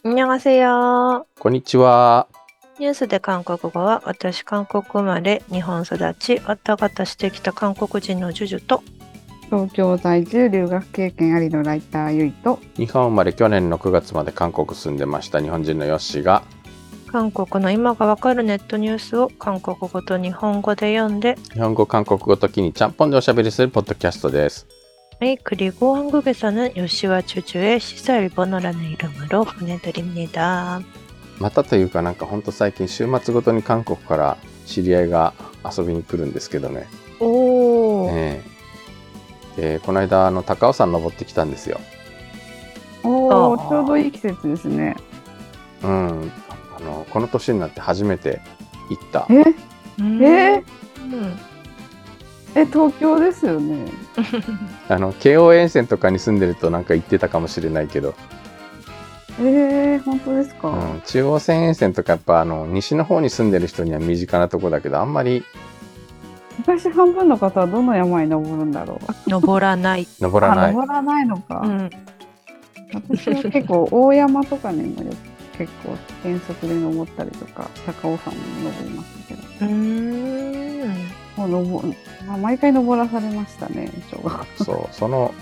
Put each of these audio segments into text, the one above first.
こんにちは。ニュースで韓国語は私韓国生まれ日本育ちわたがたしてきた韓国人のジュジュと。東京在住留学経験ありのライターゆいと。日本生まれ去年の9月まで韓国住んでました日本人のヨッシーが。韓国の今がわかるネットニュースを韓国語と日本語で読んで。日本語韓国語ときにちゃんぽんでおしゃべりするポッドキャストです。 네, 그리고 한국에서는 요시와 주주의 시사 일본어라는 이름으로 보내드립니다. またというかなんかほんと最近週末ごとに韓国から知り合いが遊びに来るんですけどね。 오, ええでこの間あの高尾山登ってきたんですよ。おあーおちょうどいい季節ですねうん。あのこの年になって初めて行った。え 음, え 음. え東京ですよね あの京王沿線とかに住んでるとなんか行ってたかもしれないけど、えー、本当ですか、うん、中央線沿線とかやっぱあの西の方に住んでる人には身近なとこだけどあんまり東半分の方はどの山に登るんだろう登らない。登らない。あ登らないのか、 음. 私は結構大山とかにもよ結構遠足で登ったりとか高尾山にも登りましたけど 음. もう登、まあ、毎回登らされましたね小学校。そう、その、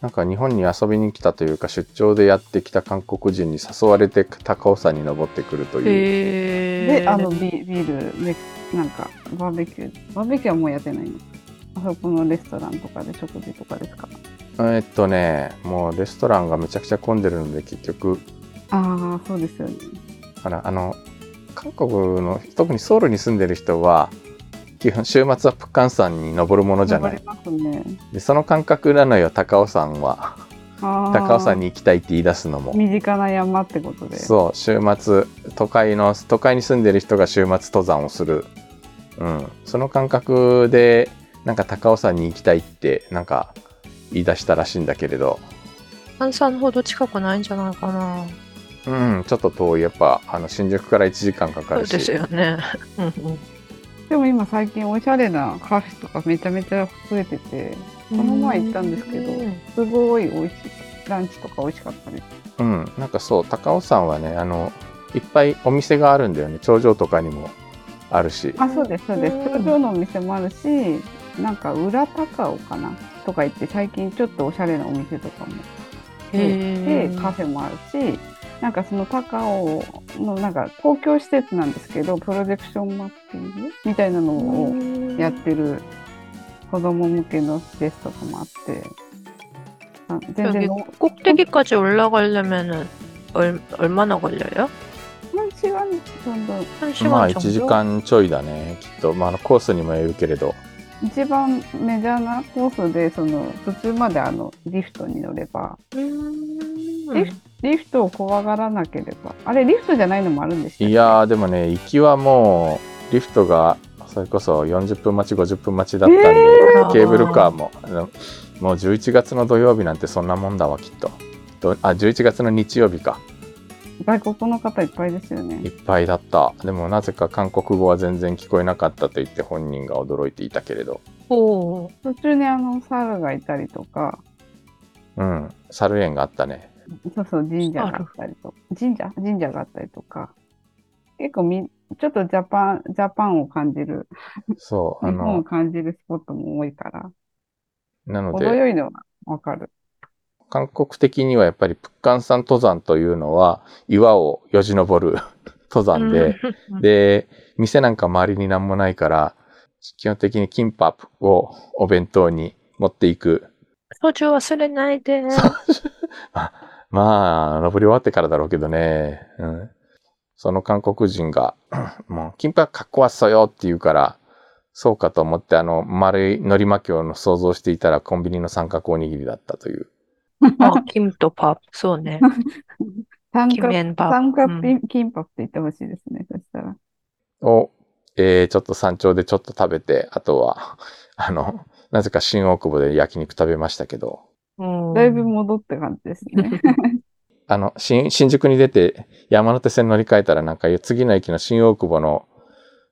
なんか日本に遊びに来たというか、出張でやってきた韓国人に誘われて高尾山に登ってくるという。 에... であのビビールでなんかバーベキューバーベキューはもうやってないの？あそこのレストランとかで食事とかですか？えっとね、もうレストランがめちゃくちゃ混んでるので、結局、ああそうですよね。あの韓国の、特にソウルに住んでる人は、基本週末はプッカン山に登るものじゃない。ね。で、その感覚なのよ、高尾山は。高尾山に行きたいって言い出すのも。身近な山ってことで。そう週末都会の都会に住んでる人が週末登山をする、うん、その感覚でなんか高尾山に行きたいってなんか言い出したらしいんだけれど、한산ほど近くないんじゃないかな。うん、ちょっと遠い。やっぱあの新宿から1時間かかるそうですしよね。うんうんでも今最近おしゃれなカフェとかめちゃめちゃ増えててこの前行ったんですけどうん。すごい美味しいランチとか美味しかったですうん、なんかそう高尾山はねあのいっぱいお店があるんだよね。頂上とかにもあるし。あそうですそうです。うん。頂上のお店もあるしなんか裏高尾かなとか言って最近ちょっとおしゃれなお店とかも増えてカフェもあるしなんかその高尾のなんか公共施設なんですけどプロジェクションマッピングみたいなのをやってる子供向けの施設とかもあってあ全 여기 然の 꼭대기까지 올라가려면은 얼, 얼마나 걸려요? 半時間정도 한 시간 まあ 정도? 1時間ちょいだねきっと、まあ、あのコースにもよるけれど 一番メジャーなコースでその途中まであのリフトに乗れば 음. リフトを怖がらなければ。あれリフトじゃないのもあるんでしたっけ？いやーでもね行きはもうリフトがそれこそ40分待ち50分待ちだったんで、えー。ケーブルカーもあのもう11月の土曜日なんてそんなもんだわきっと。どあ11月の日曜日か外国の方いっぱいですよいねっぱいだった。でもなぜか韓国語は全然聞こえなかったと言って本人が驚いていたけれど。 오. 途中にあの猿がいたりとか。うん。猿園があったね。そうそう神社があったりとか。神社？神社があったりとか。結構みちょっとジャパンジャパンを感じる。そうあ日本をの感じるスポットも多いから。なので程よいのはわかる韓国的にはやっぱり、プッカン山登山というのは、岩をよじ登る 登山で、で、店なんか周りになんもないから、基本的にキンパをお弁当に持っていく。早朝忘れないで。まあ、登り終わってからだろうけどね。うん、その韓国人が、もう、キンパかっこわっそよって言うから、そうかと思って、あの、丸いのり巻きを想像していたらコンビニの三角おにぎりだったという。あ、金とパップ、そうね。三角、パ三角金,、箔プって言ってほしいですね、そしたら。を、えー、ちょっと山頂でちょっと食べて、あとは、あの、なぜか新大久保で焼肉食べましたけど。だいぶ戻って感じですね。あの、新、新宿に出て山手線乗り換えたらなんか次の駅の新大久保の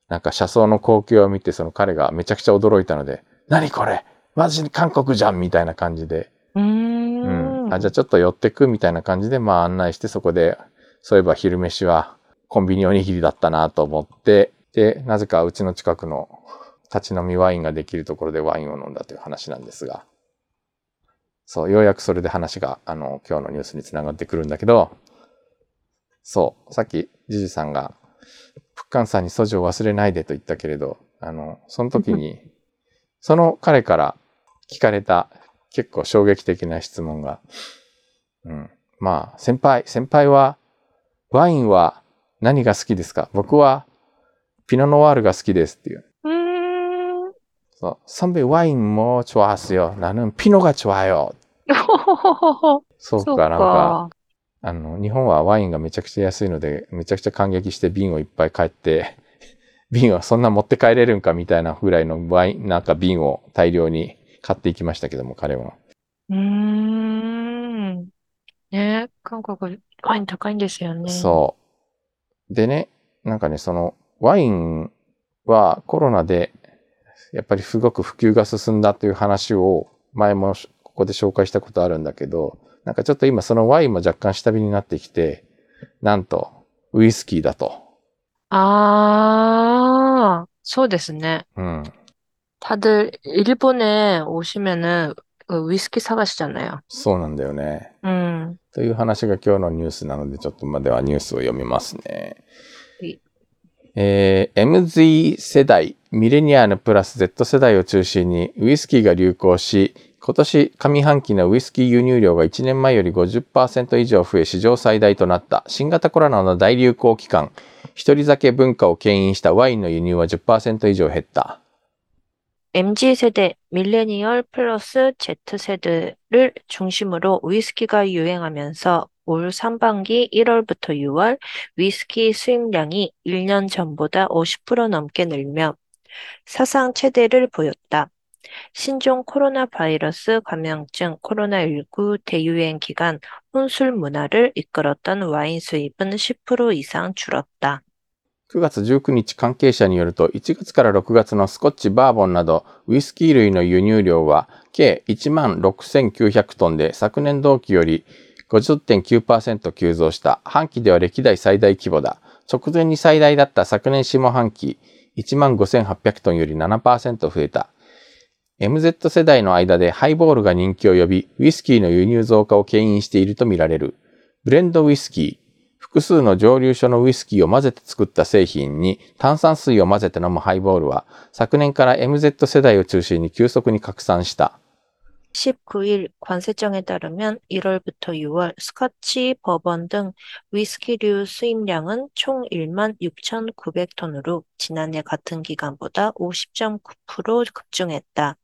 なんか車窓の光景を見てその彼がめちゃくちゃ驚いたので、何これマジ韓国じゃんみたいな感じで。うんうん。あ、じゃあちょっと寄ってくみたいな感じでまあ案内してそこでそういえば昼飯はコンビニおにぎりだったなと思って、で、なぜかうちの近くの立ち飲みワインができるところでワインを飲んだという話なんですが、そう、ようやくそれで話が、あの、今日のニュースにつながってくるんだけど、そう、さっき、ジジさんが、プッカンさんにソジュを忘れないでと言ったけれど、あの、その時に、その彼から聞かれた結構衝撃的な質問が、うん。まあ、先輩、先輩は、ワインは何が好きですか僕は、ピノノワールが好きですっていう。 음. そう。선배ワインも좋아하세요。나는ピノが좋아요。そうそうか、なんか、か。あの、日本はワインがめちゃくちゃ安いので、めちゃくちゃ感激して瓶をいっぱい買って、瓶はそんな持って帰れるんかみたいなぐらいのワイン、なんか瓶を大量に 買っていきましたけども、彼は。うん。ね韓国、ワイン高いんですよね。そう。でね、なんかね、その、ワインはコロナで、やっぱりすごく普及が進んだという話を、前もここで紹介したことあるんだけど、なんかちょっと今そのワインも若干下火になってきて、なんと、ウイスキーだと。ああ、そうですね。うん。 다들 일본에 오시면은 그 위스키 사가시잖아요. そうなんだよね。 음. という話が今日のニュースなので、ちょっとまではニュースを読みますねはい。えー MZ 世代、ミレニアルプラス Z 世代を中心にウイスキーが流行し、今年上半期のウイスキー輸入量が1年前より50%以上増え史上最大となった新型コロナの大流行期間、一人酒文化を牽引したワインの輸入は10%以上減った。 MZ세대, 밀레니얼 플러스 Z세대를 중심으로 위스키가 유행하면서 올 상반기 1월부터 6월 위스키 수입량이 1년 전보다 50% 넘게 늘며 사상 최대를 보였다. 신종 코로나 바이러스 감염증 코로나19 대유행 기간 혼술 문화를 이끌었던 와인 수입은 10% 이상 줄었다. 9月19日関係者によると、1月から6月のスコッチ、バーボンなど、ウイスキー類の輸入量は、計16,900トンで、昨年同期より50.9%急増した。半期では歴代最大規模だ。直前に最大だった昨年下半期、15,800トンより7%増えた。MZ 世代の間でハイボールが人気を呼び、ウイスキーの輸入増加を牽引しているとみられる。ブレンドウイスキー、複数の蒸留所のウイスキーを混ぜて作った製品に炭酸水を混ぜて飲むハイボールは昨年から MZ 世代を中心に急速に拡散した。 19일 관세청에 따르면 1월부터 6월 스코치, 버번 등 위스키류 수입량은 총 1만 6,900톤으로 지난해 같은 기간보다 50.9% 급증했다.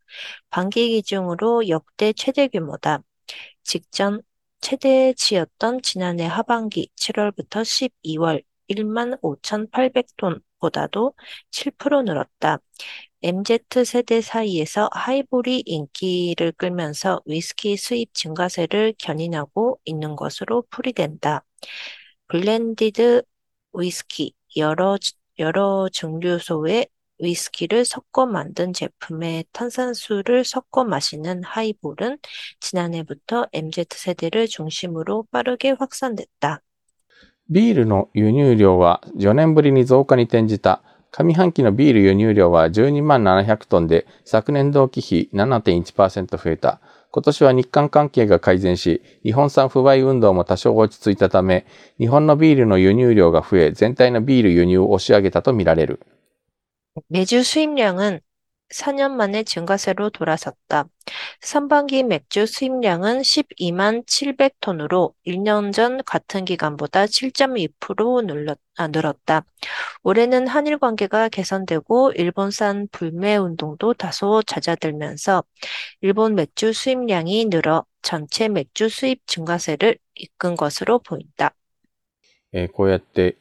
반기 기준으로 역대 최대 규모다. 직전 최대치였던 지난해 하반기 7월부터 12월 1만 5,800톤보다도 7% 늘었다. MZ세대 사이에서 하이볼이 인기를 끌면서 위스키 수입 증가세를 견인하고 있는 것으로 풀이된다. 블렌디드 위스키, 여러, 여러 증류소의 위스키를 섞어 만든 제품에 탄산수를 섞어 마시는 하이볼은 지난해부터 MZ세대를 중심으로 빠르게 확산됐다. ビールの輸入量は4年ぶりに増加に転じた。上半期のビール輸入量は12万700トンで昨年同期比7.1%増えた。今年は日韓関係が改善し、日本産不買運動も多少落ち着いたため、日本のビールの輸入量が増え、全体のビール輸入を押し上げたとみられる。 매주 수입량은 4년 만에 증가세로 돌아섰다. 상반기 맥주 수입량은 12만 700톤으로 1년 전 같은 기간보다 7.2% 늘렀, 아, 늘었다. 올해는 한일 관계가 개선되고 일본산 불매 운동도 다소 잦아들면서 일본 맥주 수입량이 늘어 전체 맥주 수입 증가세를 이끈 것으로 보인다. えーこうやって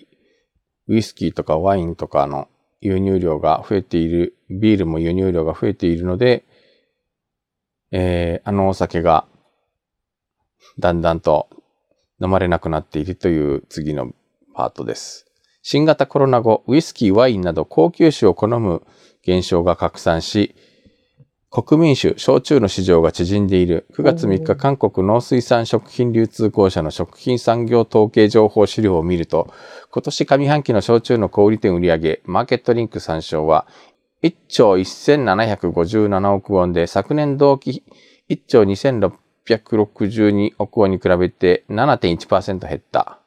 ウイスキーとかワインとかの 輸入量が増えている、ビールも輸入量が増えているので、えーあのお酒がだんだんと飲まれなくなっているという次のパートです。新型コロナ後、ウイスキー、ワインなど高級酒を好む現象が拡散し、国民酒、焼酎の市場が縮んでいる。9月3日、韓国農水産食品流通公社の食品産業統計情報資料を見ると、今年上半期の焼酎の小売店売上、マーケットリンク参照は、1兆1757億ウォンで、昨年同期1兆2662億ウォンに比べて7.1%減った。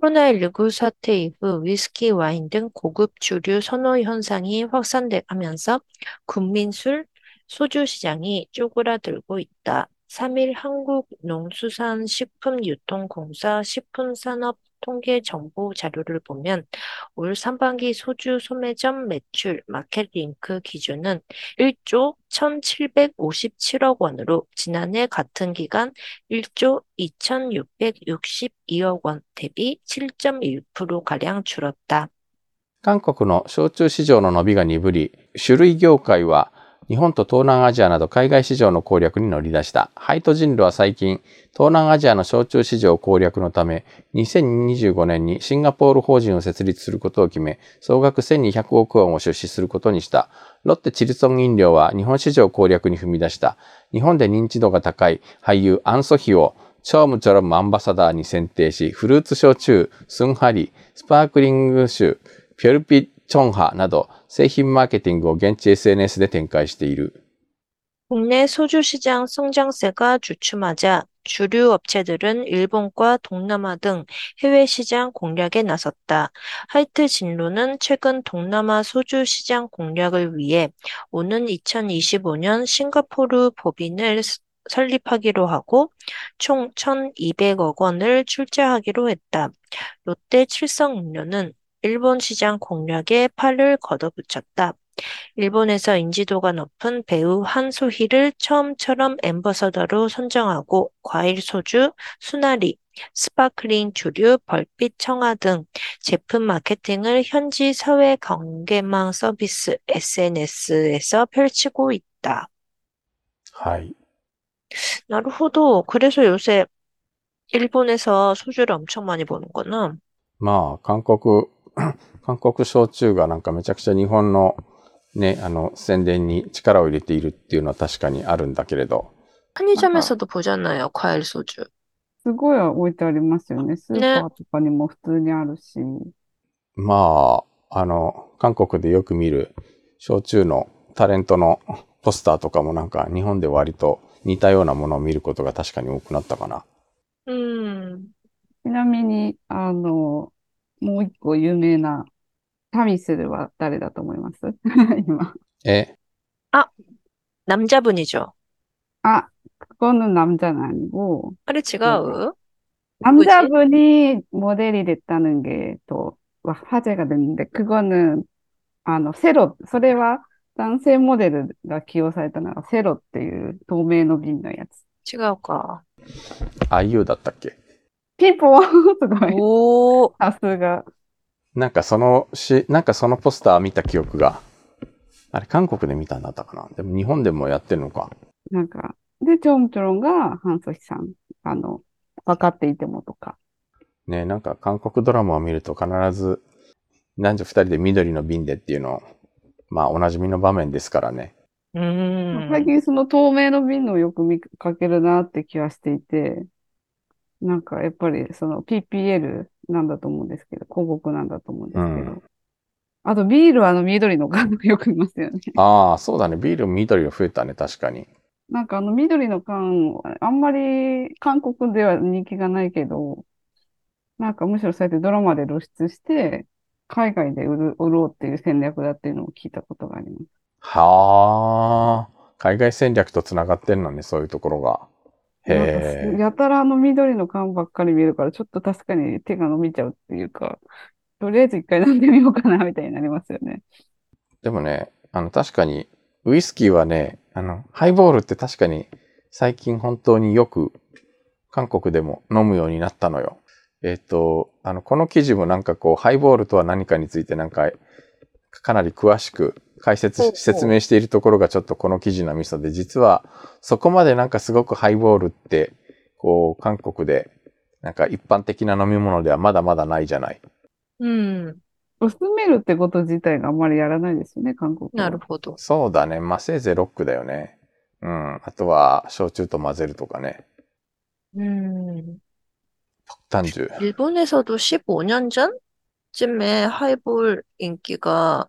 코로나19 사태 이후 위스키, 와인 등 고급 주류 선호 현상이 확산하면서 군민술, 소주 시장이 쪼그라들고 있다. 3일 한국농수산식품유통공사 식품산업 통계 정보 자료를 보면 올 상반기 소주 소매점 매출 마켓링크 기준은 1조 1,757억 원으로 지난해 같은 기간 1조 2,662억 원 대비 7.1%가량 줄었다. 韓国の焼酎市場の伸びが鈍り、種類業界は 日本と東南アジアなど海外市場の攻略に乗り出した。ハイト人ルは最近、東南アジアの焼酎市場攻略のため、2025年にシンガポール法人を設立することを決め、総額1200億ウォンを出資することにした。ロッテチルソン飲料は日本市場攻略に踏み出した。日本で認知度が高い俳優アンソヒをチョームチョロムアンバサダーに選定し、フルーツ焼酎、スンハリ、スパークリング酒、ピョルピチョンハなど製品マーケティングを現地 SNS で展開している。 국내 소주 시장 성장세가 주춤하자 주류 업체들은 일본과 동남아 등 해외 시장 공략에 나섰다. 하이트 진로는 최근 동남아 소주 시장 공략을 위해 오는 2025년 싱가포르 법인을 설립하기로 하고 총 1,200억 원을 출자하기로 했다. 롯데 칠성음료는 일본 시장 공략에 팔을 걷어붙였다. 일본에서 인지도가 높은 배우 한소희를 처음처럼 엠버서더로 선정하고 과일 소주, 수나리, 스파클링 주류, 벌빛 청아 등 제품 마케팅을 현지 사회 관계망 서비스 SNS에서 펼치고 있다. 하이. 나루호도 그래서 요새 일본에서 소주를 엄청 많이 보는구나. 뭐, 한국 韓国焼酎がなんかめちゃくちゃ日本のね、あの、宣伝に力を入れているっていうのは確かにあるんだけれど。ニジャメとポジャナカエル焼酎。すごい置いてありますよね。スーパーとかにも普通にあるし。ね、まあ、あの、韓国でよく見る焼酎のタレントのポスターとかもなんか日本で割と似たようなものを見ることが確かに多くなったかな。うん。ちなみに、あの、もう一個有名なタミスルは誰だと思います今。え、 남자분이죠. 아, 그거는 남자는 아니고, 아래 지가우. 남자분이 모델이 됐다는 게 또 화제가 됐는데, 그거는, あの、セロ、それは男性モデルが起用されたのはセロっていう透明の瓶のやつ。 지가우가. IU だったっけ ピンポンすごい。 오, さすが。なんかそのし、なんかそのポスター見た記憶が。あれ、韓国で見たんだったかな？でも日本でもやってるのか。なんか、で、チョンチョロンがハンソヒさん。あの、分かっていてもとか。ねなんか韓国ドラマを見ると必ず男女二人で緑の瓶でっていうのを、まあおなじみの場面ですからね。 음, 最近その透明の瓶のをよく見かけるなって気はしていて、なんかやっぱりその PPL なんだと思うんですけど、広告なんだと思うんですけど。うんあとビールはあの緑の缶よく見ますよね。ああ、そうだね。ビール緑が増えたね、確かに。なんかあの緑の缶、あんまり韓国では人気がないけど、なんかむしろそうやってドラマで露出して、海外で売る、売ろうっていう戦略だっていうのを聞いたことがあります。はあ。海外戦略とつながってんのね、そういうところが。やたらあの緑の缶ばっかり見るから、ちょっと確かに手が伸びちゃうっていうか、とりあえず一回飲んでみようかな、みたいになりますよね。でもね、あの、確かに、ウイスキーはね、あの、ハイボールって確かに、最近本当によく、韓国でも飲むようになったのよ。えっ、と、あの、この記事もなんかこう、ハイボールとは何かについてなんか、かなり詳しく解説ほうほう説明しているところがちょっとこの記事のミソで、実は、そこまでなんかすごくハイボールって、こう、韓国で、なんか一般的な飲み物ではまだまだないじゃない。 음, 薄めるってこと自体があんまりやらないですよね、韓国は。なるほど。そうだね。まあ、せいぜいロックだよね。うん。あとは、焼酎と混ぜるとかね。 음, 폭탄주. 일본에서도 15년 전 쯤에 하이볼 인기가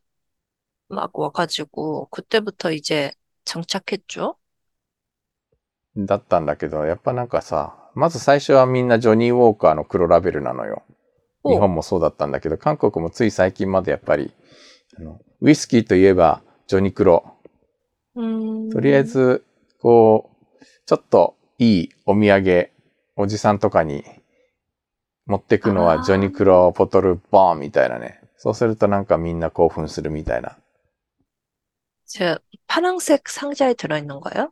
막 와가지고 그때부터 이제 정착했죠. だったんだけど、やっぱなんかさ、まず最初はみんなジョニー・ウォーカーの黒ラベルなのよ。日本もそうだったんだけど、韓国もつい最近までやっぱり、あのウイスキーといえばジョニクロ。 음, とりあえず、こう、ちょっといいお土産、おじさんとかに 持ってくのあーはジョニクロボトルボーンみたいなね。そうするとなんかみんな興奮するみたいな。 저 파란색 상자에 들어있는 거요?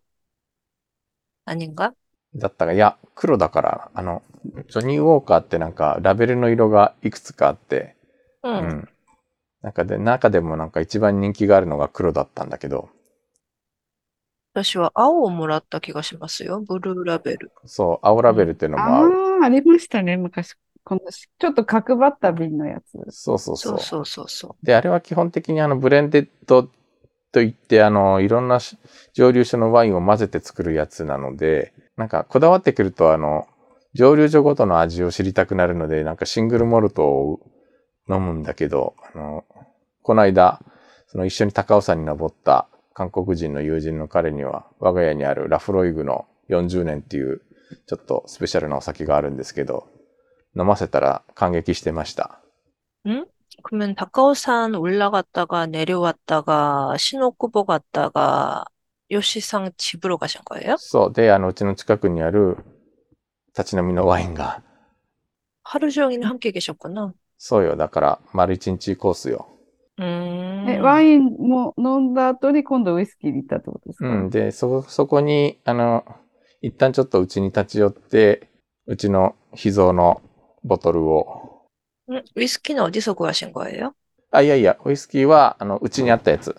아닌가? だったが、いや、黒だから、あの、ジョニー・ウォーカーってなんかラベルの色がいくつかあって、 응. うん。中で、中でもなんか一番人気があるのが黒だったんだけど、 私は青をもらった気がしますよ。ブルーラベル。そう、青ラベルっていうのもあ合う。あ、ありましたね、昔。このしちょっと角張った瓶のやつ。そうそうそそううそうそうそで、あれは基本的にあのブレンデッドといって、あの、いろんなし蒸留所のワインを混ぜて作るやつなので、なんかこだわってくると、あの、蒸留所ごとの味を知りたくなるので、なんかシングルモルトを飲むんだけど、あの、この間、その一緒に高尾山に登った韓国人の友人の彼には、我が家にあるラフロイグの40年っていう、ちょっとスペシャルなお酒があるんですけど、飲ませたら感激してました。 그러면 다카오산 올라갔다가 내려왔다가 신호쿠보 갔다가 요시상 집으로 가신 거예요? そう。で、あの、うちの近くにある立ち飲みのワインが、 하루 종일 함께 계셨구나. そうよ。だから、丸一日コースよ。 음, え、ワインも飲んだ後に今度ウイスキーに行ったってことですかうん。で、そ、そこに、あの、一旦ちょっとうちに立ち寄って、うちの秘蔵のボトルを、 음, 위스키는 어디서 구하신 거예요? あ、いやいや、ウイスキーは、あの、うちにあったやつ。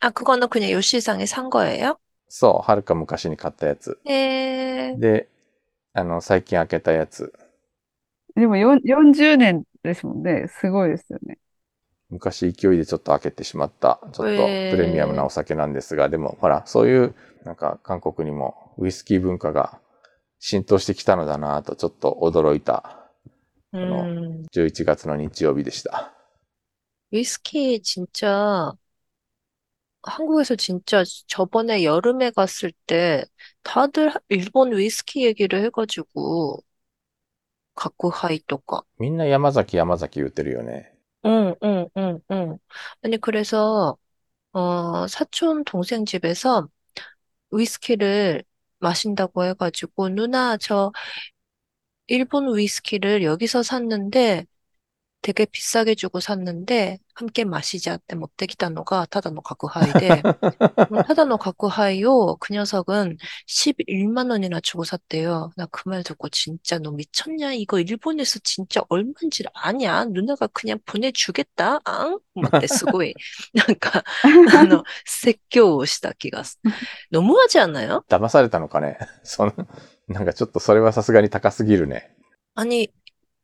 아, 그거는 그냥 요시상에 산 거예요? そう、はるか昔に買ったやつ。 에, で、あの、最近開けたやつ。でもよん40年ですもんね。すごいですよね。 昔勢いでちょっと開けてしまった、ちょっとプへーレミアムなお酒なんですが、でもほら、そういう、なんか韓国にもウイスキー文化が浸透してきたのだなと、ちょっと驚いた 음, 11月の日曜日でした。 위스키 진짜 한국에서 진짜 저번에 여름에 갔을 때 다들 일본 위스키 얘기를 해가지고 갖고 하이とか みんな山崎山崎言ってるよね。 응, 응, 응, 응. 아니, 그래서, 어, 사촌 동생 집에서 위스키를 마신다고 해가지고, 누나, 저 일본 위스키를 여기서 샀는데, 되게 비싸게 주고 샀는데, 함께 마시자って持ってきたのがただの角ハイで、ただの角ハイを그 녀석은 11만 원이나 주고 샀대요. 나 그 말 듣고 진짜 너 미쳤냐? 이거 일본에서 진짜 얼마인지 아냐? 누나가 그냥 보내주겠다? 앙? 思ってすごい、なんか、あの、説教をした気がす。너무하지 않아요? 騙されたのかねその、なんかちょっとそれはさすがに高すぎるね。 아니,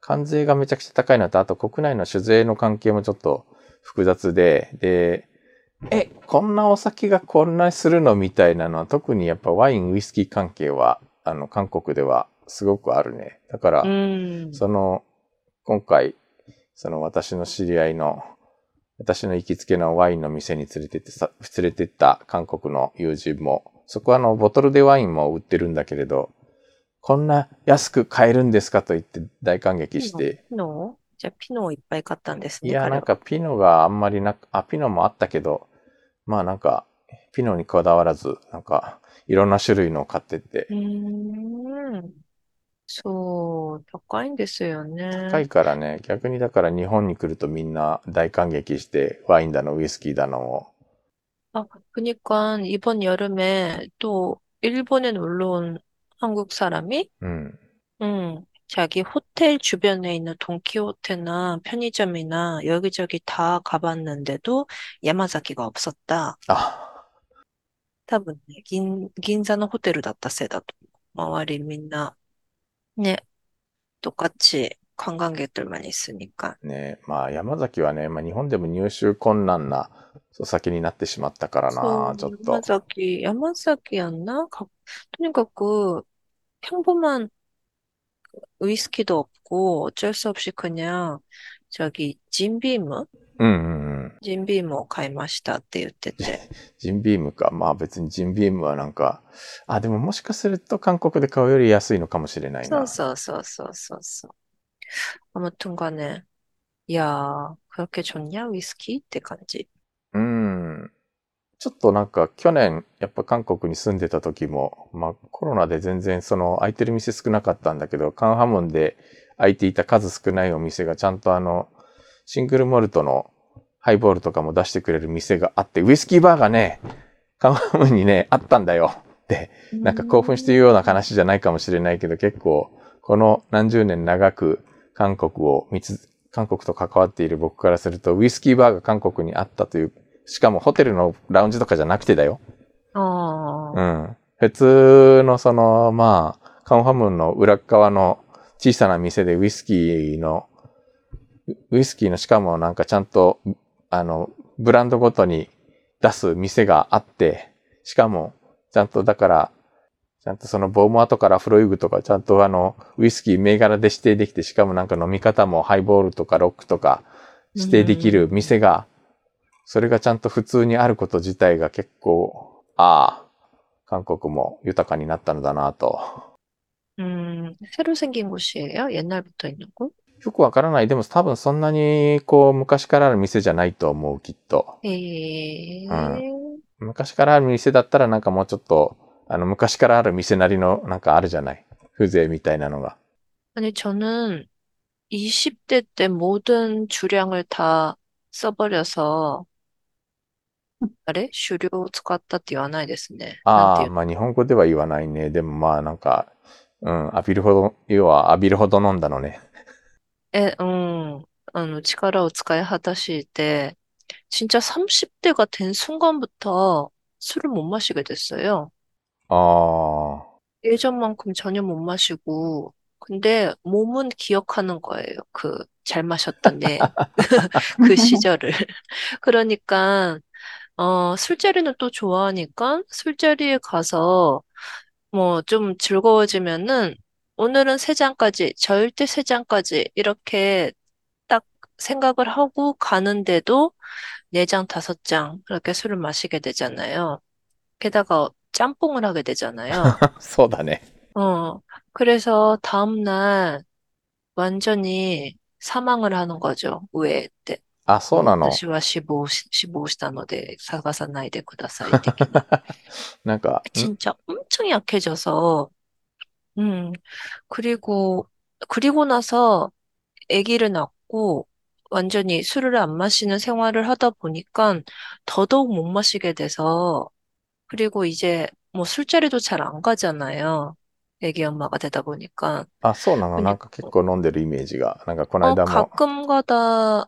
関税がめちゃくちゃ高いのと、あと国内の酒税の関係もちょっと複雑で、で、え、こんなお酒がこんなにするのみたいなのは、特にやっぱワイン、ウイスキー関係は、あの、韓国ではすごくあるね。だから、うん。その、今回、その私の知り合いの、私の行きつけのワインの店に連れてってさ、連れてった韓国の友人も、そこはあの、ボトルでワインも売ってるんだけれど、こんな安く買えるんですかと言って大感激して、ピノじゃあピノをいっぱい買ったんですね、いや、彼は。なんかピノがあんまりなく、あ、ピノもあったけど、まあなんか、ピノにこだわらず、なんか、いろんな種類のを買ってってう、ーん。 そう、高いんですよね。高いからね、逆にだから日本に来るとみんな大感激して、ワインだの、ウイスキーだのを。 아, 그니까 이번 여름에 또 일본에 놀러 온 한국 사람이, うん。 음, 자기 호텔 주변에 있는 돈키호테나 편의점이나 여기저기 다 가봤는데도 야마자키가 없었다. あ、多分ね、銀、銀座のホテルだったせいだと思う。周りみんな、ね、 똑같이 관광객들만 있으니까. ねまあ山崎はね、まあ日本でも入手困難なお酒になってしまったからな、ちょっ 그, と。 야마자키, 야마자키였나? 가, 그러니까 그 평범한 위스키도 없고 어쩔 수 없이 그냥 저기 진비무? うんうんうん。 진비무 買いましたって言ってて。ジンビームか。まあ別にジンビームはなんか、あ、でももしかすると韓国で買うより安いのかもしれないな。 써써써써써써. 아무튼 간에, 야, 그렇게 좋냐, 위스키?って感じ。 ちょっとなんか去年やっぱ韓国に住んでた時も、まあコロナで全然その空いてる店少なかったんだけど、カンハムンで空いていた数少ないお店がちゃんとあの、シングルモルトのハイボールとかも出してくれる店があって、ウイスキーバーがね、カンハムンにね、あったんだよ。って、なんか興奮して言うような話じゃないかもしれないけど、結構この何十年長く韓国を見つ、韓国と関わっている僕からすると、ウイスキーバーが韓国にあったというしかもホテルのラウンジとかじゃなくてだよ。 어, うん。普通のその、まあ、カンファムンの裏側の小さな店でウイスキーの、ウイスキーのしかもなんかちゃんと、あの、ブランドごとに出す店があって、しかも、ちゃんとだから、ちゃんとそのボーモアとかラフロイグとかちゃんとあの、ウイスキー銘柄で指定できて、しかもなんか飲み方もハイボールとかロックとか指定できる店が、それがちゃんと普通にあること自体が結構、ああ、韓国も豊かになったのだなと。 음, 새로 생긴 곳이에요? 옛날부터 있는 곳? よくわからない。でも多分そんなにこう昔からある店じゃないと思う、きっと。 에, 昔からある店だったらなんかもうちょっと、あの昔からある店なりのなんかあるじゃない。風情みたいなのが。 아니, 저는 20대 때 모든 주량을 다 써버려서, あれ終了使ったって言わないですね。なんああ、ていうまあ日本語では言わないね。でもまあなんか、うん、浴びるほど、要は浴びるほど飲んだのね。 에, 음, 음, 치카라오 스카이 하다시 때, 진짜 30대가 된 순간부터 술을 못 마시게 됐어요. あ 예전만큼 전혀 못 마시고, 근데 몸은 기억하는 거예요. 그, 잘 마셨던 내, 그 시절을. 그러니까, 어, 술자리는 또 좋아하니까, 술자리에 가서, 뭐, 좀 즐거워지면은, 오늘은 세 잔까지, 절대 세 잔까지, 이렇게 딱 생각을 하고 가는데도, 네 장, 다섯 장, 그렇게 술을 마시게 되잖아요. 게다가 짬뽕을 하게 되잖아요. あ、そうだね。 어, 그래서 다음날 완전히 사망을 하는 거죠. 왜? 때. あ、そうなの。私は死亡し、死亡したので探さないでください的な。なんか、ん 진짜 엄청 약해져서, 음, 그리고, 그리고 나서 아기를 낳고 완전히 술을 안 마시는 생활을 하다 보니까 더더욱 못 마시게 돼서, 그리고 이제 뭐 술자리도 잘 안 가잖아요. 아기 엄마가 되다 보니까. あ、そうなの。 그니- なんか結構飲んでるイメージが。なんかこの 어, 間も。 가끔 가다,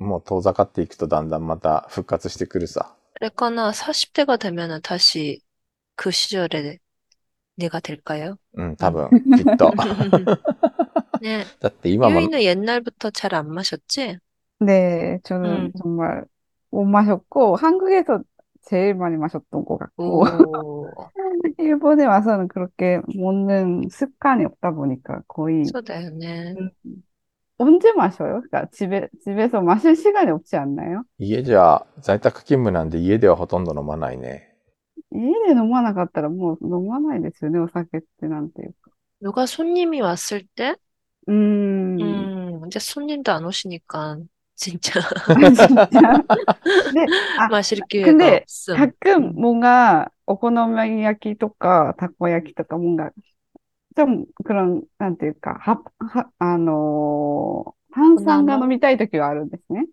もう遠ざかっていくとだんだんまた復活してくるさ。 그랬거나, 40대가 되면은 다시 그 시절에 내가 될까요? うん、多分、きっと。 네. だって今も、 유이는 옛날부터 잘 안 마셨지? 네, 저는 음. 정말 못 마셨고, 한국에서 제일 많이 마셨던 것 같고, 오, 일본에 와서는 그렇게 먹는 습관이 없다 보니까 거의 そうだよね。 음, 언제 마셔요? 그러니까 집에, 집에서 마실 시간이 없지 않나요? 家じゃ在宅勤務なんで家ではほとんど飲まないね。 家で飲まなかったらもう飲まないですよね、お酒ってなんていうか。 누가 손님이 왔을 때? うーん。 음, 이제 손님도 안 오시니까 진짜 진짜. 네, 아, 마실 기회가 근데 없음. 가끔 뭔가 오코노미야키 とか 타코야키 とか 뭔가 じゃク、なんていうか、は、は、あのー、炭酸が飲みたいときはあるんですね。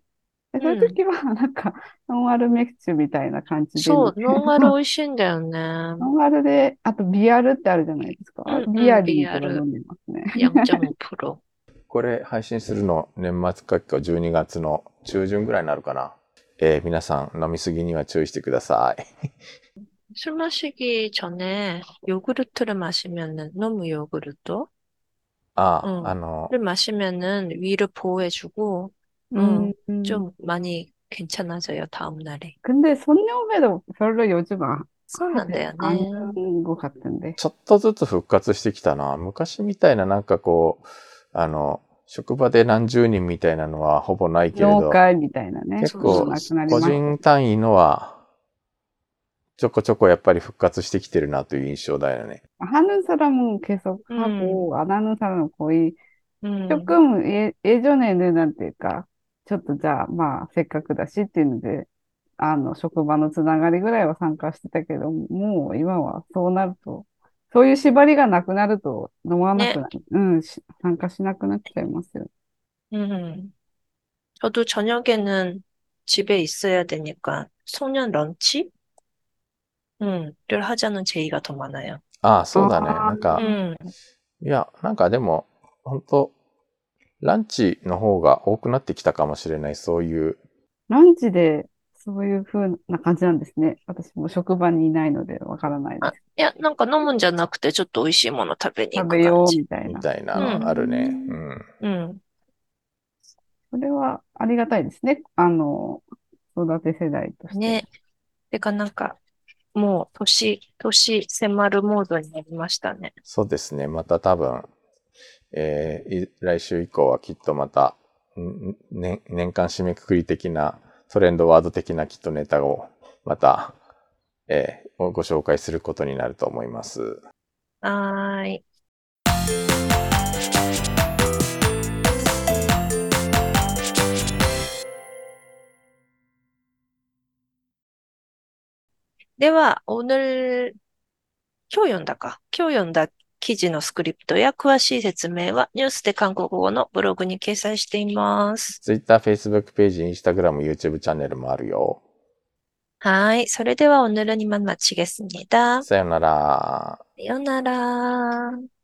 でそういうときは、なんか、ノンアルメクチュみたいな感じで。そう、ノンアル美味しいんだよね。ノンアルで、あとビアルってあるじゃないですか。うんうん、ビアリーとか飲んでますね。プロ。これ配信するの年末かきか12月の中旬ぐらいになるかな。えー、皆さん飲みすぎには注意してください。 술 마시기 전에 요구르트를 마시면은, 너무 요구르트? あ、うんあの、 를 마시면은 위를 보호해주고, う 음, ん。 좀 많이 괜찮아져요, 다음날에. 근데 손님회도 별로 요즘 안, そうなんだよ 안 ね。 하는 것 같은데. ちょっとずつ復活してきたな。昔みたいななんかこう、あの、職場で何十人みたいなのはほぼないけれど、農会みたいなね。結構そうなくなり個ました人単位のは、 ちょこちょこやっぱり復活してきてるなという印象だよね。 하는 사람은 계속 음. 하고, 안 하는 사람은 거의 음, 조금 예, 예전에는なんていうか、ちょっとじゃあ、まあ、せっかくだしっていうので、あの、職場のつながりぐらいは参加してたけど、もう今はそうなると、そういう縛りがなくなると飲まなくなる。うん、し参加しなくなっちゃいますよ。 음. 저도 저녁에는 집에 있어야 되니까 소년 런치? うん。ルルハジャのチェイが止まないああ、そうだね。なん。か、うん、いや、なん。かでも、本当ランチの方が多くなってきたかもしれない、そういう。ランチで、そういうふうな感じなん。ですね。私も職場にいないのでわからないです。いや、なん。か飲むん。じゃなくて、ちょっと美味しいもの食べに行く。食べようみたいな。たいな、あるね。うん。うん。それはありがたいですね。あの、育て世代として。ね。てか、なん。か、もう年、年迫るモードになりましたね。そうですね。また多分、えーい来週以降はきっとまた、ん年年間締めくくり的な、トレンドワード的なきっとネタをまた、えーごご紹介することになると思います。はーい。では、오늘、今日読んだか。今日読んだ記事のスクリプトや詳しい説明はニュースで韓国語のブログに掲載しています。 Twitter、Facebook ページ、Instagram、YouTube チャンネルもあるよ。はい。それでは오늘은이만마치겠습니다。 さよなら。さよなら。